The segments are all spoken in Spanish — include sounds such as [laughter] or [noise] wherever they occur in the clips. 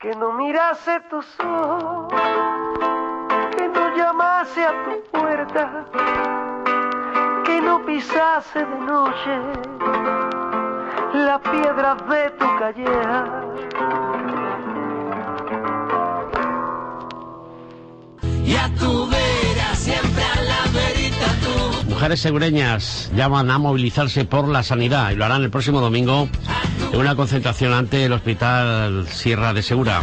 que no mirase tus ojos, que no llamase a tu puerta, que no pisase de noche la piedra de tu calleja. Y a tu vera, siempre a la verita tú. Mujeres segureñas llaman a movilizarse por la sanidad y lo harán el próximo domingo en una concentración ante el Hospital Sierra de Segura.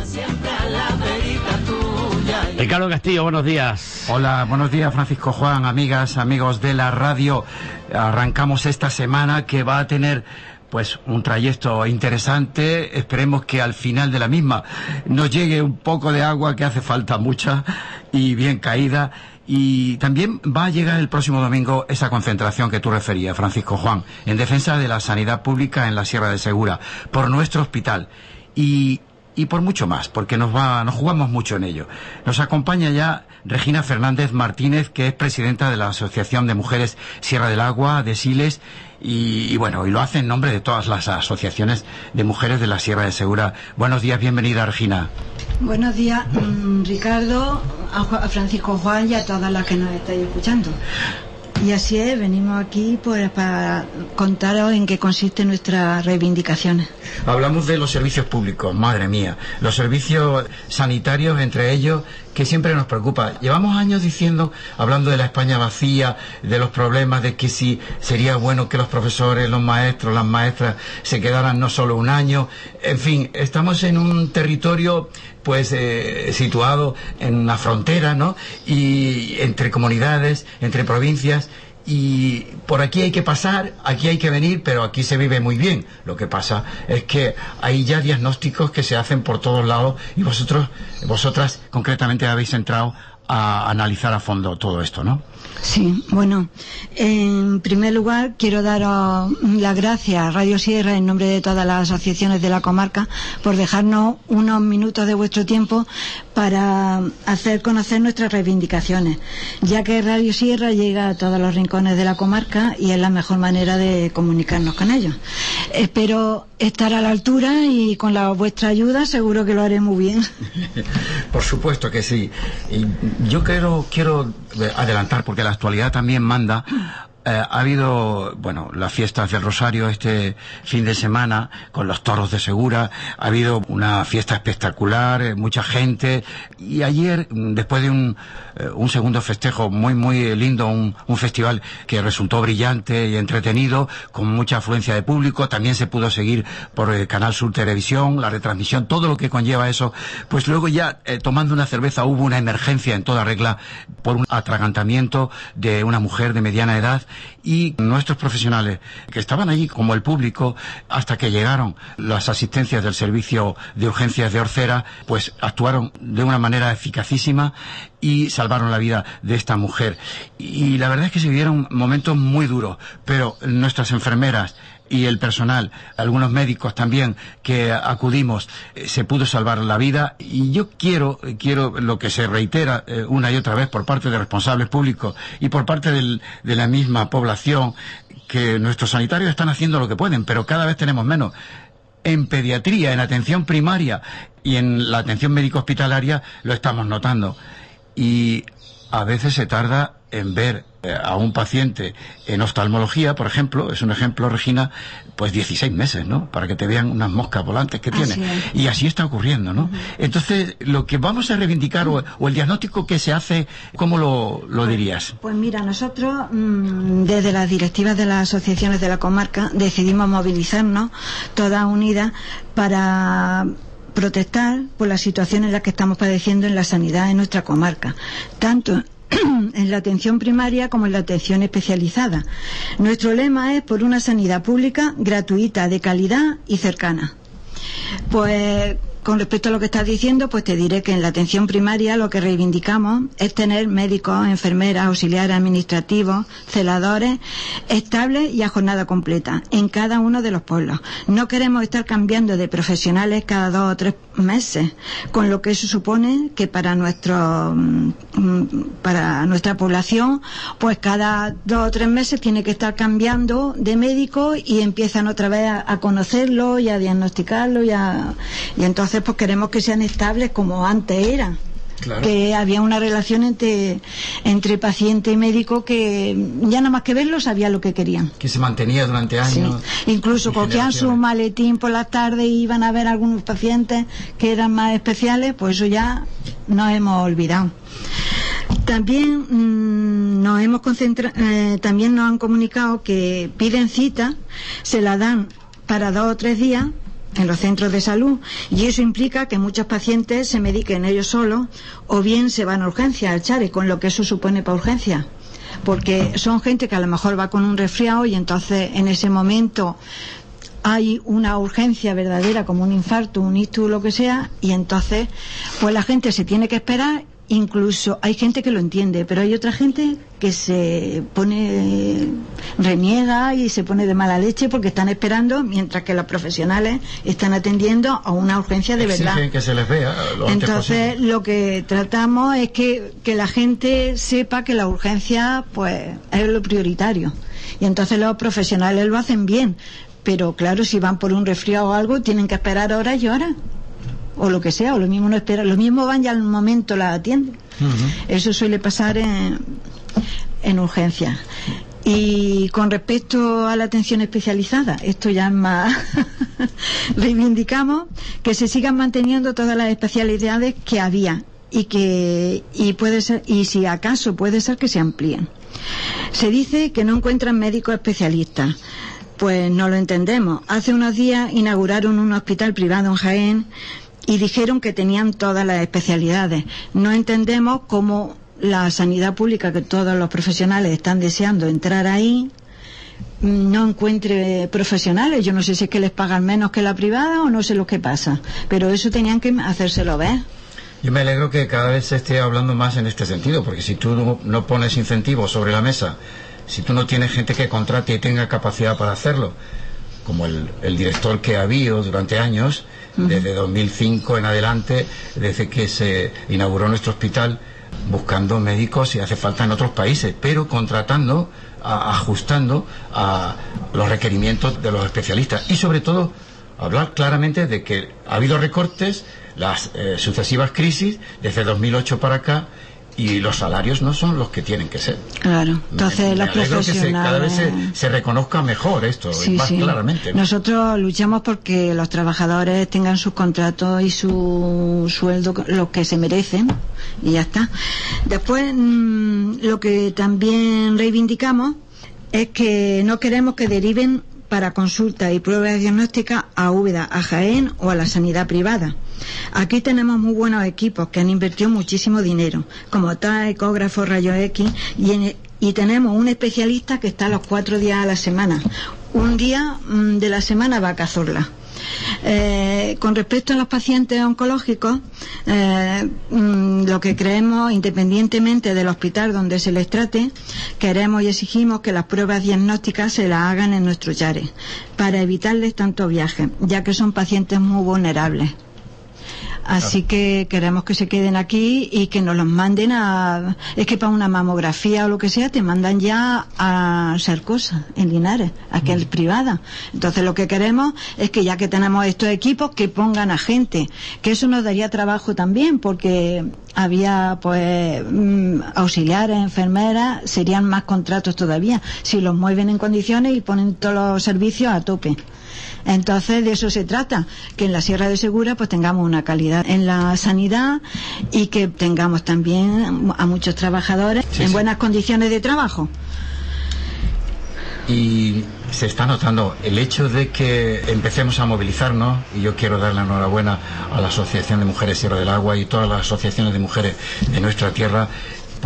Ricardo Castillo, buenos días. Hola, buenos días Francisco Juan, amigas, amigos de la radio. Arrancamos esta semana que va a tener pues un trayecto interesante. Esperemos que al final de la misma nos llegue un poco de agua que hace falta mucha y bien caída. Y también va a llegar el próximo domingo esa concentración que tú referías, Francisco Juan, en defensa de la sanidad pública en la Sierra de Segura, por nuestro hospital. Y y por mucho más, porque nos va, nos jugamos mucho en ello. Nos acompaña ya Regina Fernández Martínez, que es presidenta de la Asociación de Mujeres Sierra del Agua de Siles, y, y bueno, y lo hace en nombre de todas las asociaciones de mujeres de la Sierra de Segura. Buenos días, bienvenida Regina. Buenos días, mm, Ricardo, a, Francisco Juan y a todas las que nos estáis escuchando. Y así es, venimos aquí pues, para contaros en qué consisten nuestras reivindicaciones. Hablamos de los servicios públicos, madre mía, los servicios sanitarios entre ellos que siempre nos preocupa. Llevamos años diciendo, hablando de la España vacía, de los problemas de que si sería bueno que los profesores, los maestros, las maestras se quedaran no solo un año. En fin, estamos en un territorio pues eh, situado en una frontera, ¿no? Y entre comunidades, entre provincias y por aquí hay que pasar, aquí hay que venir, pero aquí se vive muy bien. Lo que pasa es que hay ya diagnósticos que se hacen por todos lados y vosotros, vosotras concretamente habéis entrado a analizar a fondo todo esto, ¿no? Sí, bueno, en primer lugar quiero daros las gracias a Radio Sierra en nombre de todas las asociaciones de la comarca por dejarnos unos minutos de vuestro tiempo para hacer conocer nuestras reivindicaciones, ya que Radio Sierra llega a todos los rincones de la comarca y es la mejor manera de comunicarnos con ellos. Espero estar a la altura y con la vuestra ayuda seguro que lo haré muy bien. [laughs] Por supuesto que sí. Yo quiero, quiero adelantar, porque la actualidad también manda. Eh, ha habido, bueno, las fiestas del Rosario este fin de semana con los toros de Segura. Ha habido una fiesta espectacular, eh, mucha gente. Y ayer, mm, después de un, eh, un segundo festejo muy, muy lindo, un, un festival que resultó brillante y entretenido, con mucha afluencia de público, también se pudo seguir por el Canal Sur Televisión, la retransmisión, todo lo que conlleva eso. Pues luego ya, tomando una cerveza, hubo una emergencia en toda regla por un atragantamiento de una mujer de mediana edad y nuestros profesionales que estaban allí como el público hasta que llegaron las asistencias del servicio de urgencias de Orcera pues actuaron de una manera eficacísima y salvaron la vida de esta mujer. Y la verdad es que se vivieron momentos muy duros pero nuestras enfermeras y el personal, algunos médicos también que acudimos, eh, se pudo salvar la vida y yo quiero, quiero lo que se reitera eh, una y otra vez por parte de responsables públicos y por parte del- de la misma población que nuestros sanitarios están haciendo lo que pueden, pero cada vez tenemos menos. En pediatría, en atención primaria y en la atención médico hospitalaria lo estamos notando. Y a veces se tarda en ver eh, a un paciente en oftalmología, por ejemplo, es un ejemplo, Regina, pues 16 meses, ¿no? Para que te vean unas moscas volantes que tiene. Así. Y así está ocurriendo, ¿no? Entonces, lo que vamos a reivindicar o, o el diagnóstico que se hace, ¿cómo lo, lo dirías? Pues mira, nosotros mm, desde las directivas de las asociaciones de la comarca decidimos movilizarnos todas unidas para protestar por la situación en la que estamos padeciendo en la sanidad en nuestra comarca, tanto [clears throat] en la atención primaria como en la atención especializada. Nuestro lema es por una sanidad pública gratuita, de calidad y cercana. Pues con respecto a lo que estás diciendo, pues te diré que en la atención primaria lo que reivindicamos es tener médicos, enfermeras, auxiliares administrativos, celadores estables y a jornada completa en cada uno de los pueblos. No queremos estar cambiando de profesionales cada dos o tres meses, con lo que eso supone que para nuestro mm, para nuestra población, pues cada dos o tres meses tiene que estar cambiando de médico y empiezan otra vez a, a conocerlo y a diagnosticarlo y, a- y entonces entonces pues queremos que sean estables como antes eran. que había una relación entre, entre paciente y médico que ya nada más que verlo sabía lo que querían. Que se mantenía durante años. Incluso cogían su maletín por la tarde y iban a ver algunos pacientes que eran más especiales, pues eso ya nos hemos olvidado. También mm, nos hemos concentrado, eh, también nos han comunicado que piden cita, se la dan para dos o tres días en los centros de salud y eso implica que muchos pacientes se mediquen ellos solos o bien se van a urgencia al chare con lo que eso supone para urgencia. Porque son gente que a lo mejor va con un resfriado y entonces en ese momento hay una urgencia verdadera como un infarto, un ictus, lo que sea, y entonces pues la gente se tiene que esperar incluso hay gente que lo entiende, pero hay otra gente que se pone, reniega y se pone de mala leche porque están esperando mientras que los profesionales están atendiendo a una urgencia de verdad. que se les vea. Entonces, lo que tratamos es que, que la gente sepa que la urgencia, pues, es lo prioritario. Y entonces los profesionales lo hacen bien. Pero claro, si van por un resfriado o algo, tienen que esperar horas y horas o lo que sea, o lo mismo no espera, lo mismo van ya al momento la atienden. Eso suele pasar en, en urgencia. Y con respecto a la atención especializada, esto ya es más [laughs] reivindicamos que se sigan manteniendo todas las especialidades que había y que y puede ser y si acaso puede ser que se amplíen. Se dice que no encuentran médicos especialistas. Pues no lo entendemos. Hace unos días inauguraron un hospital privado en Jaén y dijeron que tenían todas las especialidades. No entendemos cómo la sanidad pública, que todos los profesionales están deseando entrar ahí, no encuentre profesionales. Yo no sé si es que les pagan menos que la privada o no sé lo que pasa, pero eso tenían que hacérselo ver. Yo me alegro que cada vez se esté hablando más en este sentido, porque si tú no, pones incentivos sobre la mesa, si tú no tienes gente que contrate y tenga capacidad para hacerlo, como el, el director que ha habido durante años, desde 2005 en adelante, desde que se inauguró nuestro hospital, buscando médicos si hace falta en otros países, pero contratando, ajustando a los requerimientos de los especialistas. Y sobre todo hablar claramente de que ha habido recortes, las eh, sucesivas crisis desde 2008 para acá y los salarios no son los que tienen que ser. Claro, entonces los profesionales... Que cada vez se, reconozca mejor esto, más claramente. Nosotros luchamos porque los trabajadores tengan sus contratos y su sueldo, lo que se merecen, y ya está. Después, mm, lo que también reivindicamos es que no queremos que deriven para consulta y pruebas diagnósticas a Úbeda, a Jaén o a la sanidad privada. Aquí tenemos muy buenos equipos que han invertido muchísimo dinero, como tal ecógrafo, rayo X, y, y tenemos un especialista que está los cuatro días a la semana. Un día mm, de la semana va a Cazorla. Eh, con respecto a los pacientes oncológicos, eh, mm, lo que creemos, independientemente del hospital donde se les trate, queremos y exigimos que las pruebas diagnósticas se las hagan en nuestros yares, para evitarles tanto viaje, ya que son pacientes muy vulnerables. Así que queremos que se queden aquí y que nos los manden a... Es que para una mamografía o lo que sea te mandan ya a hacer cosas en Linares, aquí es privada. Entonces lo que queremos es que ya que tenemos estos equipos, que pongan a gente. Que eso nos daría trabajo también, porque había pues mm, auxiliares, enfermeras, serían más contratos todavía, si los mueven en condiciones y ponen todos los servicios a tope. Entonces, de eso se trata, que en la Sierra de Segura pues tengamos una calidad en la sanidad y que tengamos también a muchos trabajadores en buenas condiciones de trabajo. Y se está notando el hecho de que empecemos a movilizarnos, y yo quiero dar la enhorabuena a la Asociación de Mujeres Sierra del Agua y todas las asociaciones de mujeres de nuestra tierra,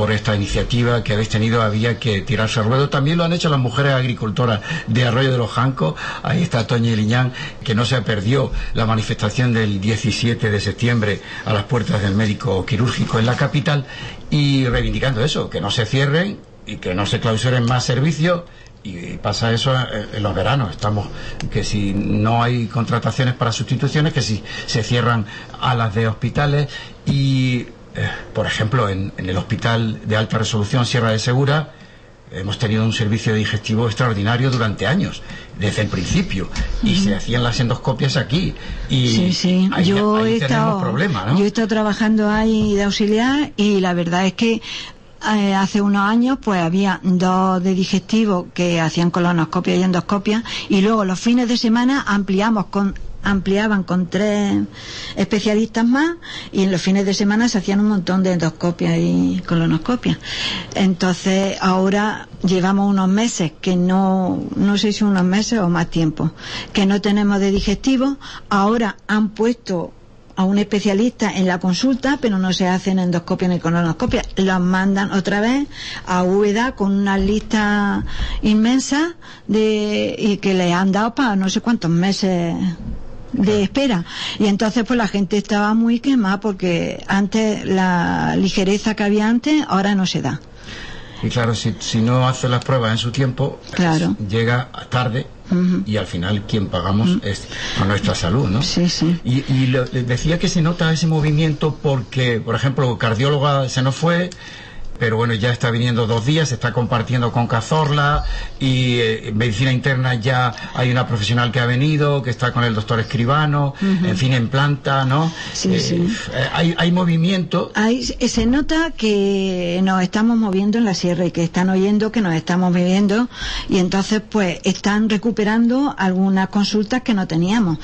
por esta iniciativa que habéis tenido había que tirarse al ruedo. También lo han hecho las mujeres agricultoras de Arroyo de los Jancos. Ahí está Toña Liñán, que no se perdió la manifestación del 17 de septiembre a las puertas del médico quirúrgico en la capital y reivindicando eso, que no se cierren y que no se clausuren más servicios y pasa eso en los veranos estamos que si no hay contrataciones para sustituciones que si se cierran alas de hospitales y eh, por ejemplo, en, el hospital de alta resolución Sierra de Segura, hemos tenido un servicio digestivo extraordinario durante años, desde el principio, y se hacían las endoscopias aquí. Y Sí, sí. ahí, yo, ahí he estado, ¿no? yo he estado trabajando ahí de auxiliar y la verdad es que eh, hace unos años pues había dos de digestivo que hacían colonoscopia y endoscopia y luego los fines de semana ampliamos con ampliaban con tres especialistas más y en los fines de semana se hacían un montón de endoscopias y colonoscopias. Entonces ahora llevamos unos meses que no, no sé si unos meses o más tiempo, que no tenemos de digestivo. Ahora han puesto a un especialista en la consulta, pero no se hacen endoscopia ni colonoscopia. Los mandan otra vez a Úbeda con una lista inmensa de, y que le han dado para no sé cuántos meses de espera. Y entonces pues la gente estaba muy quemada porque antes la ligereza que había antes ahora no se da. Y claro, si, si no hace las pruebas en su tiempo, Claro. llega tarde y al final quien pagamos es con nuestra salud, ¿no? Sí, sí. Y, y le decía que se nota ese movimiento porque, por ejemplo, cardióloga se nos fue, pero bueno, ya está viniendo dos días, se está compartiendo con Cazorla y eh, medicina interna ya hay una profesional que ha venido, que está con el doctor Escribano, en fin, en planta, ¿no? Sí, sí. eh, hay, hay movimiento. Se se nota que nos estamos moviendo en la sierra y que están oyendo que nos estamos moviendo y entonces pues están recuperando algunas consultas que no teníamos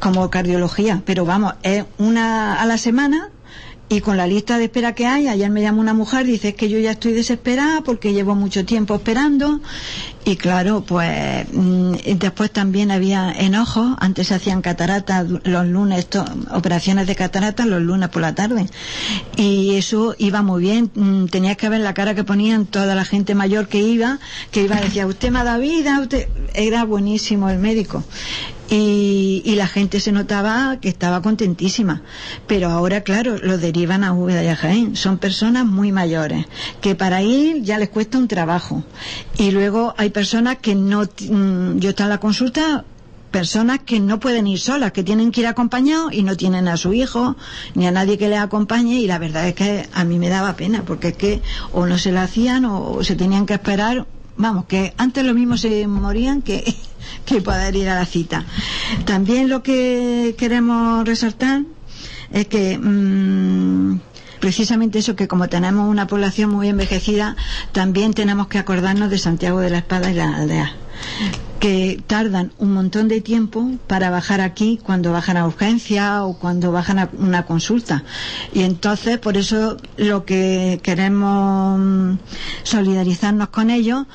como cardiología, pero vamos, es una a la semana y con la lista de espera que hay, ayer me llamó una mujer, dice es que yo ya estoy desesperada porque llevo mucho tiempo esperando y claro, pues mm, y después también había enojos, antes se hacían cataratas los lunes, operaciones de cataratas los lunes por la tarde. Y eso iba muy bien, mm, tenías que ver la cara que ponían toda la gente mayor que iba, que iba a decir, usted me ha dado vida, usted era buenísimo el médico. Y, y la gente se notaba que estaba contentísima. Pero ahora, claro, lo derivan a Úbeda y a Jaén. Son personas muy mayores, que para ir ya les cuesta un trabajo. Y luego hay personas que no... mm, Yo estaba en la consulta personas que no pueden ir solas, que tienen que ir acompañados y no tienen a su hijo ni a nadie que les acompañe y la verdad es que a mí me daba pena porque es que o no se lo hacían o se tenían que esperar vamos, que antes lo mismo se morían que, [laughs] que poder ir a la cita. También lo que queremos resaltar es que mm, precisamente eso, que como tenemos una población muy envejecida, también tenemos que acordarnos de Santiago de la Espada y las aldeas que tardan un montón de tiempo para bajar aquí cuando bajan a urgencia o cuando bajan a una consulta. Y entonces, por eso lo que queremos mm, solidarizarnos con ellos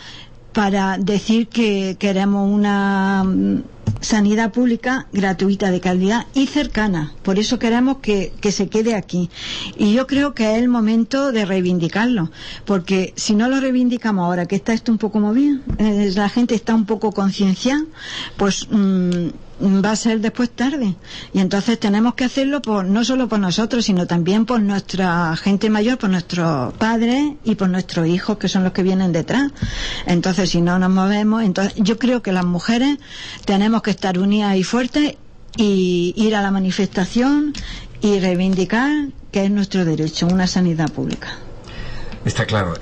para decir que queremos una mm, sanidad pública gratuita de calidad y cercana. Por eso queremos que, que se quede aquí. Y yo creo que es el momento de reivindicarlo, porque si no lo reivindicamos ahora, que está esto un poco movido, eh, la gente está un poco concienciada, pues mm, va a ser después tarde. Y entonces tenemos que hacerlo por, no solo por nosotros, sino también por nuestra gente mayor, por nuestros padres y por nuestros hijos, que son los que vienen detrás. Entonces, si no nos movemos, entonces yo creo que las mujeres tenemos que estar unidas y fuertes y ir a la manifestación y reivindicar que es nuestro derecho, una sanidad pública. Está claro.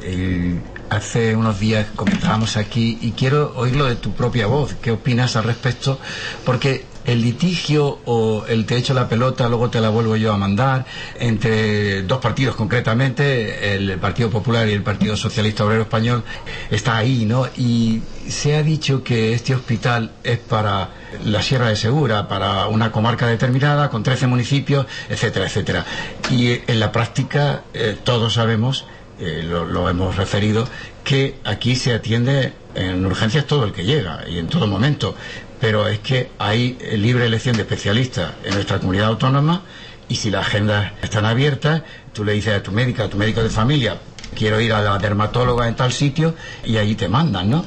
Hace unos días comentábamos aquí y quiero oírlo de tu propia voz. ¿Qué opinas al respecto? Porque el litigio o el te echo la pelota, luego te la vuelvo yo a mandar, entre dos partidos concretamente, el Partido Popular y el Partido Socialista Obrero Español, está ahí, ¿no? Y se ha dicho que este hospital es para la Sierra de Segura, para una comarca determinada, con 13 municipios, etcétera, etcétera. Y en la práctica eh, todos sabemos eh, lo, hemos referido, que aquí se atiende en urgencias todo el que llega y en todo momento. Pero es que hay libre elección de especialistas en nuestra comunidad autónoma y si las agendas están abiertas, tú le dices a tu médica, a tu médico de familia, quiero ir a la dermatóloga en tal sitio y ahí te mandan, ¿no?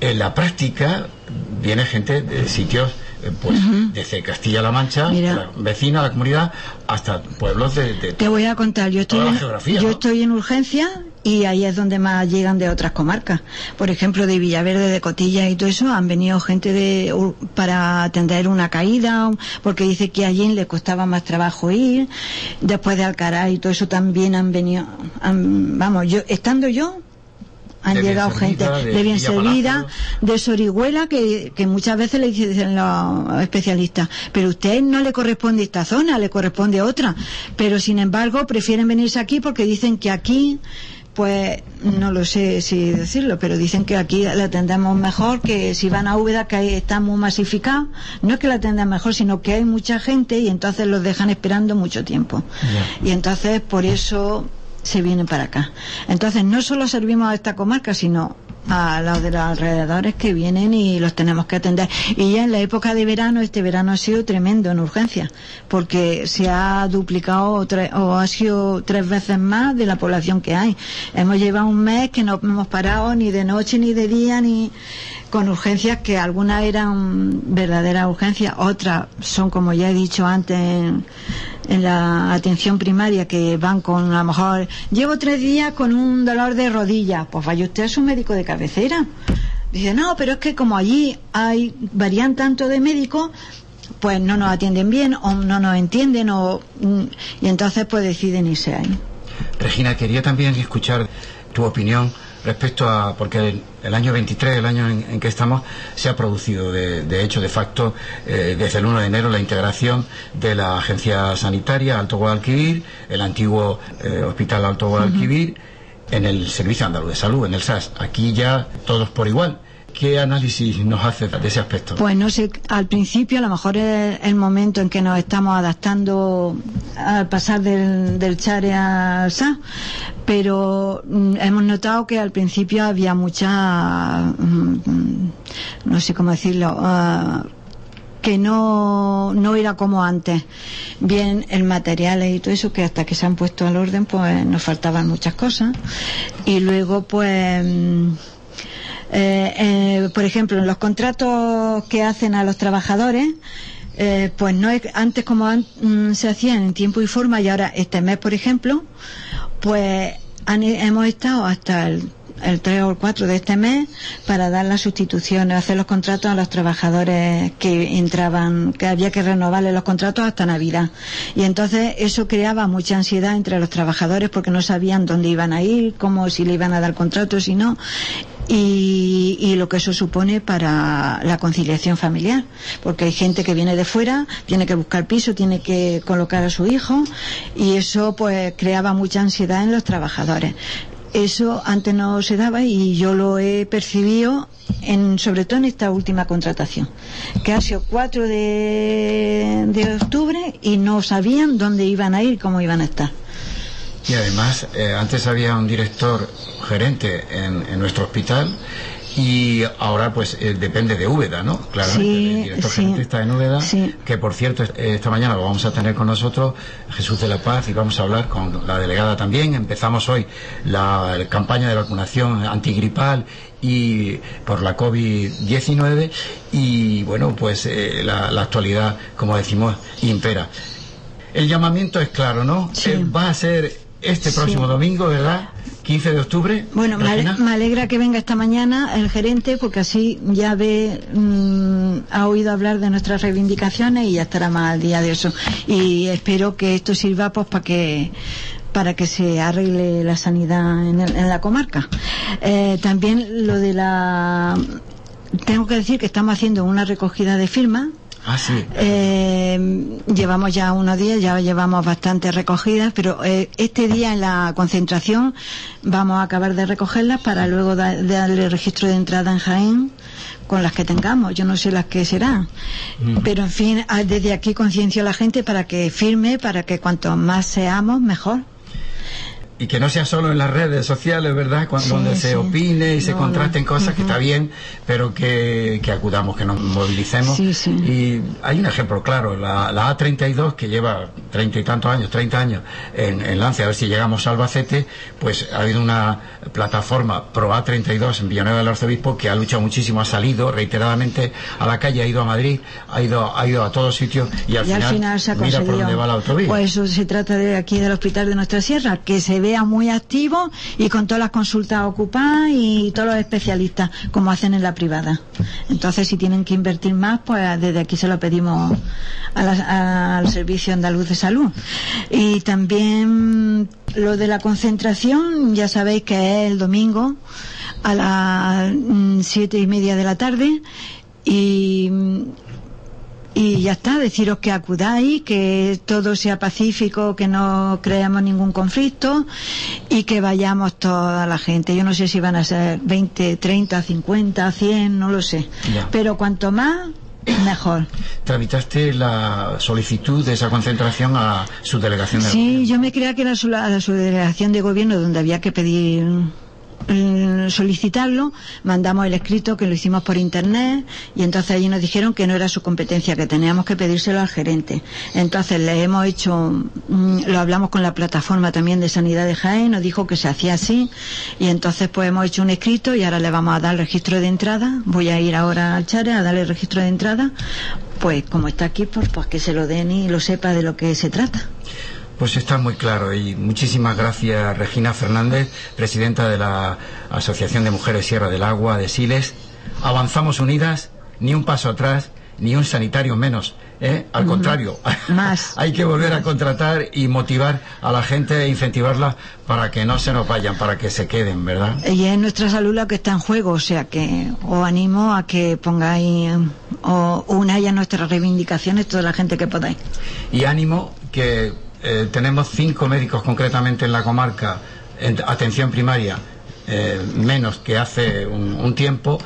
En la práctica viene gente de sitios eh, pues desde Castilla-La Mancha, Mira. la vecina, la comunidad, hasta pueblos de, de Te voy a contar, yo estoy, en, geografía, yo ¿no? estoy en urgencia y ahí es donde más llegan de otras comarcas. Por ejemplo, de Villaverde, de Cotilla y todo eso, han venido gente de, para atender una caída, porque dice que allí le costaba más trabajo ir. Después de Alcaraz y todo eso también han venido, han- vamos, yo, estando yo, han De llegado gente de bien servida, de Sorihuela, que, que muchas veces le dicen los especialistas, pero a usted no le corresponde esta zona, le corresponde otra. Pero sin embargo, prefieren venirse aquí porque dicen que aquí, pues no lo sé si decirlo, pero dicen que aquí la atendemos mejor, que si van a Úbeda, que ahí está muy masificado. No es que la atendan mejor, sino que hay mucha gente y entonces los dejan esperando mucho tiempo. Y entonces por eso se vienen para acá. Entonces no solo servimos a esta comarca, sino a los de los alrededores que vienen y los tenemos que atender. Y ya en la época de verano, este verano ha sido tremendo en urgencia, porque se ha duplicado o, ha sido tres veces más de la población que hay. Hemos llevado un mes que no hemos parado ni de noche ni de día ni con urgencias que algunas eran verdaderas urgencias, otras son como ya he dicho antes en, en la atención primaria que van con a lo mejor llevo tres días con un dolor de rodilla, pues vaya usted a su médico de cabecera. Dice, no, pero es que como allí hay, varían tanto de médicos, pues no nos atienden bien o no nos entienden o, mm, y entonces pues deciden irse ahí. Regina, quería también escuchar tu opinión respecto a, porque el, el año 23, el año en, en que estamos, se ha producido, de, de hecho, de facto, eh, desde el 1 de enero, la integración de la Agencia Sanitaria Alto Guadalquivir, el antiguo eh, Hospital Alto Guadalquivir, en el Servicio Andaluz de Salud, en el SAS. Aquí ya todos por igual. ¿Qué análisis nos hace de ese aspecto? Pues no sé, al principio a lo mejor es el momento en que nos estamos adaptando al pasar del, del Chare al SA, pero mm, hemos notado que al principio había mucha, mm, no sé cómo decirlo, ah, que no, no era como antes. Bien, el material y todo eso, que hasta que se han puesto al orden, pues nos faltaban muchas cosas. Y luego, pues, mm, eh, eh, por ejemplo, en los contratos que hacen a los trabajadores, eh, pues no es antes como mm, se hacían en tiempo y forma y ahora este mes, por ejemplo, pues han- hemos estado hasta el, el 3 o el 4 de este mes para dar las sustituciones, hacer los contratos a los trabajadores que entraban, que había que renovarles los contratos hasta Navidad. Y entonces eso creaba mucha ansiedad entre los trabajadores porque no sabían dónde iban a ir, cómo si le iban a dar contrato, si no. Y, y lo que eso supone para la conciliación familiar, porque hay gente que viene de fuera, tiene que buscar piso, tiene que colocar a su hijo y eso pues creaba mucha ansiedad en los trabajadores. Eso antes no se daba y yo lo he percibido en, sobre todo en esta última contratación, que ha sido 4 de, de octubre y no sabían dónde iban a ir, cómo iban a estar. Y además, eh, antes había un director gerente en, en nuestro hospital y ahora pues eh, depende de Úbeda, ¿no? Claramente, Sí, el director sí. gerente está en Úbeda, Sí. que por cierto eh, esta mañana lo vamos a tener con nosotros Jesús de la Paz y vamos a hablar con la delegada también. Empezamos hoy la, la campaña de vacunación antigripal y por la COVID-19 y bueno, pues eh, la, la actualidad, como decimos, impera. El llamamiento es claro, ¿no? Sí. Eh, va a ser este Sí. próximo domingo, ¿verdad? 15 de octubre. Bueno, me, ale- Regina. me alegra que venga esta mañana el gerente porque así ya ve, mm, ha oído hablar de nuestras reivindicaciones y ya estará más al día de eso. Y espero que esto sirva pues para que para que se arregle la sanidad en, el- en la comarca. Eh, también lo de la tengo que decir que estamos haciendo una recogida de firmas Ah, sí. eh, llevamos ya unos días, ya llevamos bastantes recogidas, pero eh, este día en la concentración vamos a acabar de recogerlas para luego da- darle registro de entrada en Jaén con las que tengamos. Yo no sé las que serán. Pero en fin, ah, desde aquí conciencio a la gente para que firme, para que cuanto más seamos, mejor. Y que no sea solo en las redes sociales, ¿verdad? Cuando, Sí, donde se opine y se contrasten no. cosas, que está bien, pero que, que acudamos, que nos movilicemos. Sí, sí. Y hay un ejemplo claro, la, la A32, que lleva treinta y tantos años, 30 años en, en Lance, a ver si llegamos a Albacete, pues ha habido una plataforma Pro A32 en Villanueva del Arzobispo que ha luchado muchísimo, ha salido reiteradamente a la calle, ha ido a Madrid, ha ido, ha ido a todos sitios y al, y al final se ha mira por dónde va la. Pues eso se trata de aquí del hospital de Nuestra Sierra, que se vea muy activo y con todas las consultas ocupadas y todos los especialistas, como hacen en la privada. Entonces, si tienen que invertir más, pues desde aquí se lo pedimos a la- al Servicio Andaluz de Salud. Y también lo de la concentración, ya sabéis que es el domingo a las mm, siete y media de la tarde y y ya está, deciros que acudáis, que todo sea pacífico, que no creamos ningún conflicto y que vayamos toda la gente. Yo no sé si van a ser 20, 30, 50, 100, no lo sé. Ya. Pero cuanto más, mejor. Tramitaste la solicitud de esa concentración a su delegación de Sí, yo me creía que era a la subdelegación de gobierno donde había que pedir solicitarlo, mandamos el escrito que lo hicimos por internet y entonces allí nos dijeron que no era su competencia, que teníamos que pedírselo al gerente. Entonces le hemos hecho, mm, lo hablamos con la plataforma también de Sanidad de Jaén, nos dijo que se hacía así y entonces pues hemos hecho un escrito y ahora le vamos a dar registro de entrada. Voy a ir ahora al Chare a darle registro de entrada. Pues como está aquí, pues, pues que se lo den y lo sepa de lo que se trata. Pues está muy claro y muchísimas gracias Regina Fernández, presidenta de la Asociación de Mujeres Sierra del Agua de Siles. Avanzamos unidas, ni un paso atrás, ni un sanitario menos. ¿eh? Al contrario, Más. [laughs] hay que volver a contratar y motivar a la gente e incentivarla para que no se nos vayan, para que se queden, ¿verdad? Y es nuestra salud la que está en juego, o sea que os animo a que pongáis o unáis a nuestras reivindicaciones toda la gente que podáis. Y ánimo que eh, tenemos cinco médicos concretamente en la comarca en atención primaria, eh, menos que hace un, un tiempo,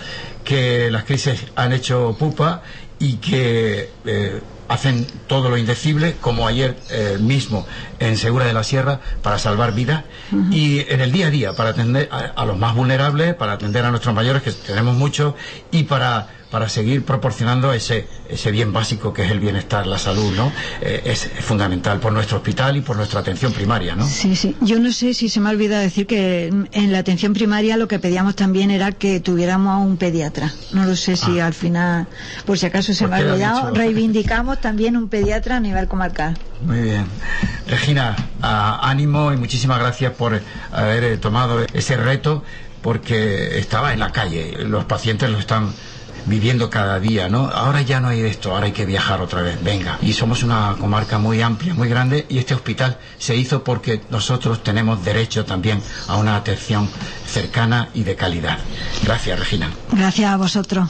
que las crisis han hecho pupa y que eh, hacen todo lo indecible, como ayer eh, mismo en Segura de la Sierra, para salvar vidas y en el día a día, para atender a, a los más vulnerables, para atender a nuestros mayores, que tenemos muchos, y para para seguir proporcionando ese, ese bien básico que es el bienestar, la salud, ¿no? Eh, es, fundamental por nuestro hospital y por nuestra atención primaria, ¿no? Sí, sí. Yo no sé si se me ha olvidado decir que en la atención primaria lo que pedíamos también era que tuviéramos a un pediatra. No lo sé si al final, por si acaso se ¿Por me ha olvidado, dicho? reivindicamos también un pediatra a nivel comarcal. Muy bien. Regina, ah, ánimo y muchísimas gracias por haber tomado ese reto porque estaba en la calle, los pacientes lo están viviendo cada día, ¿no? Ahora ya no hay esto, ahora hay que viajar otra vez, venga. Y somos una comarca muy amplia, muy grande y este hospital se hizo porque nosotros tenemos derecho también a una atención cercana y de calidad. Gracias, Regina. Gracias a vosotros.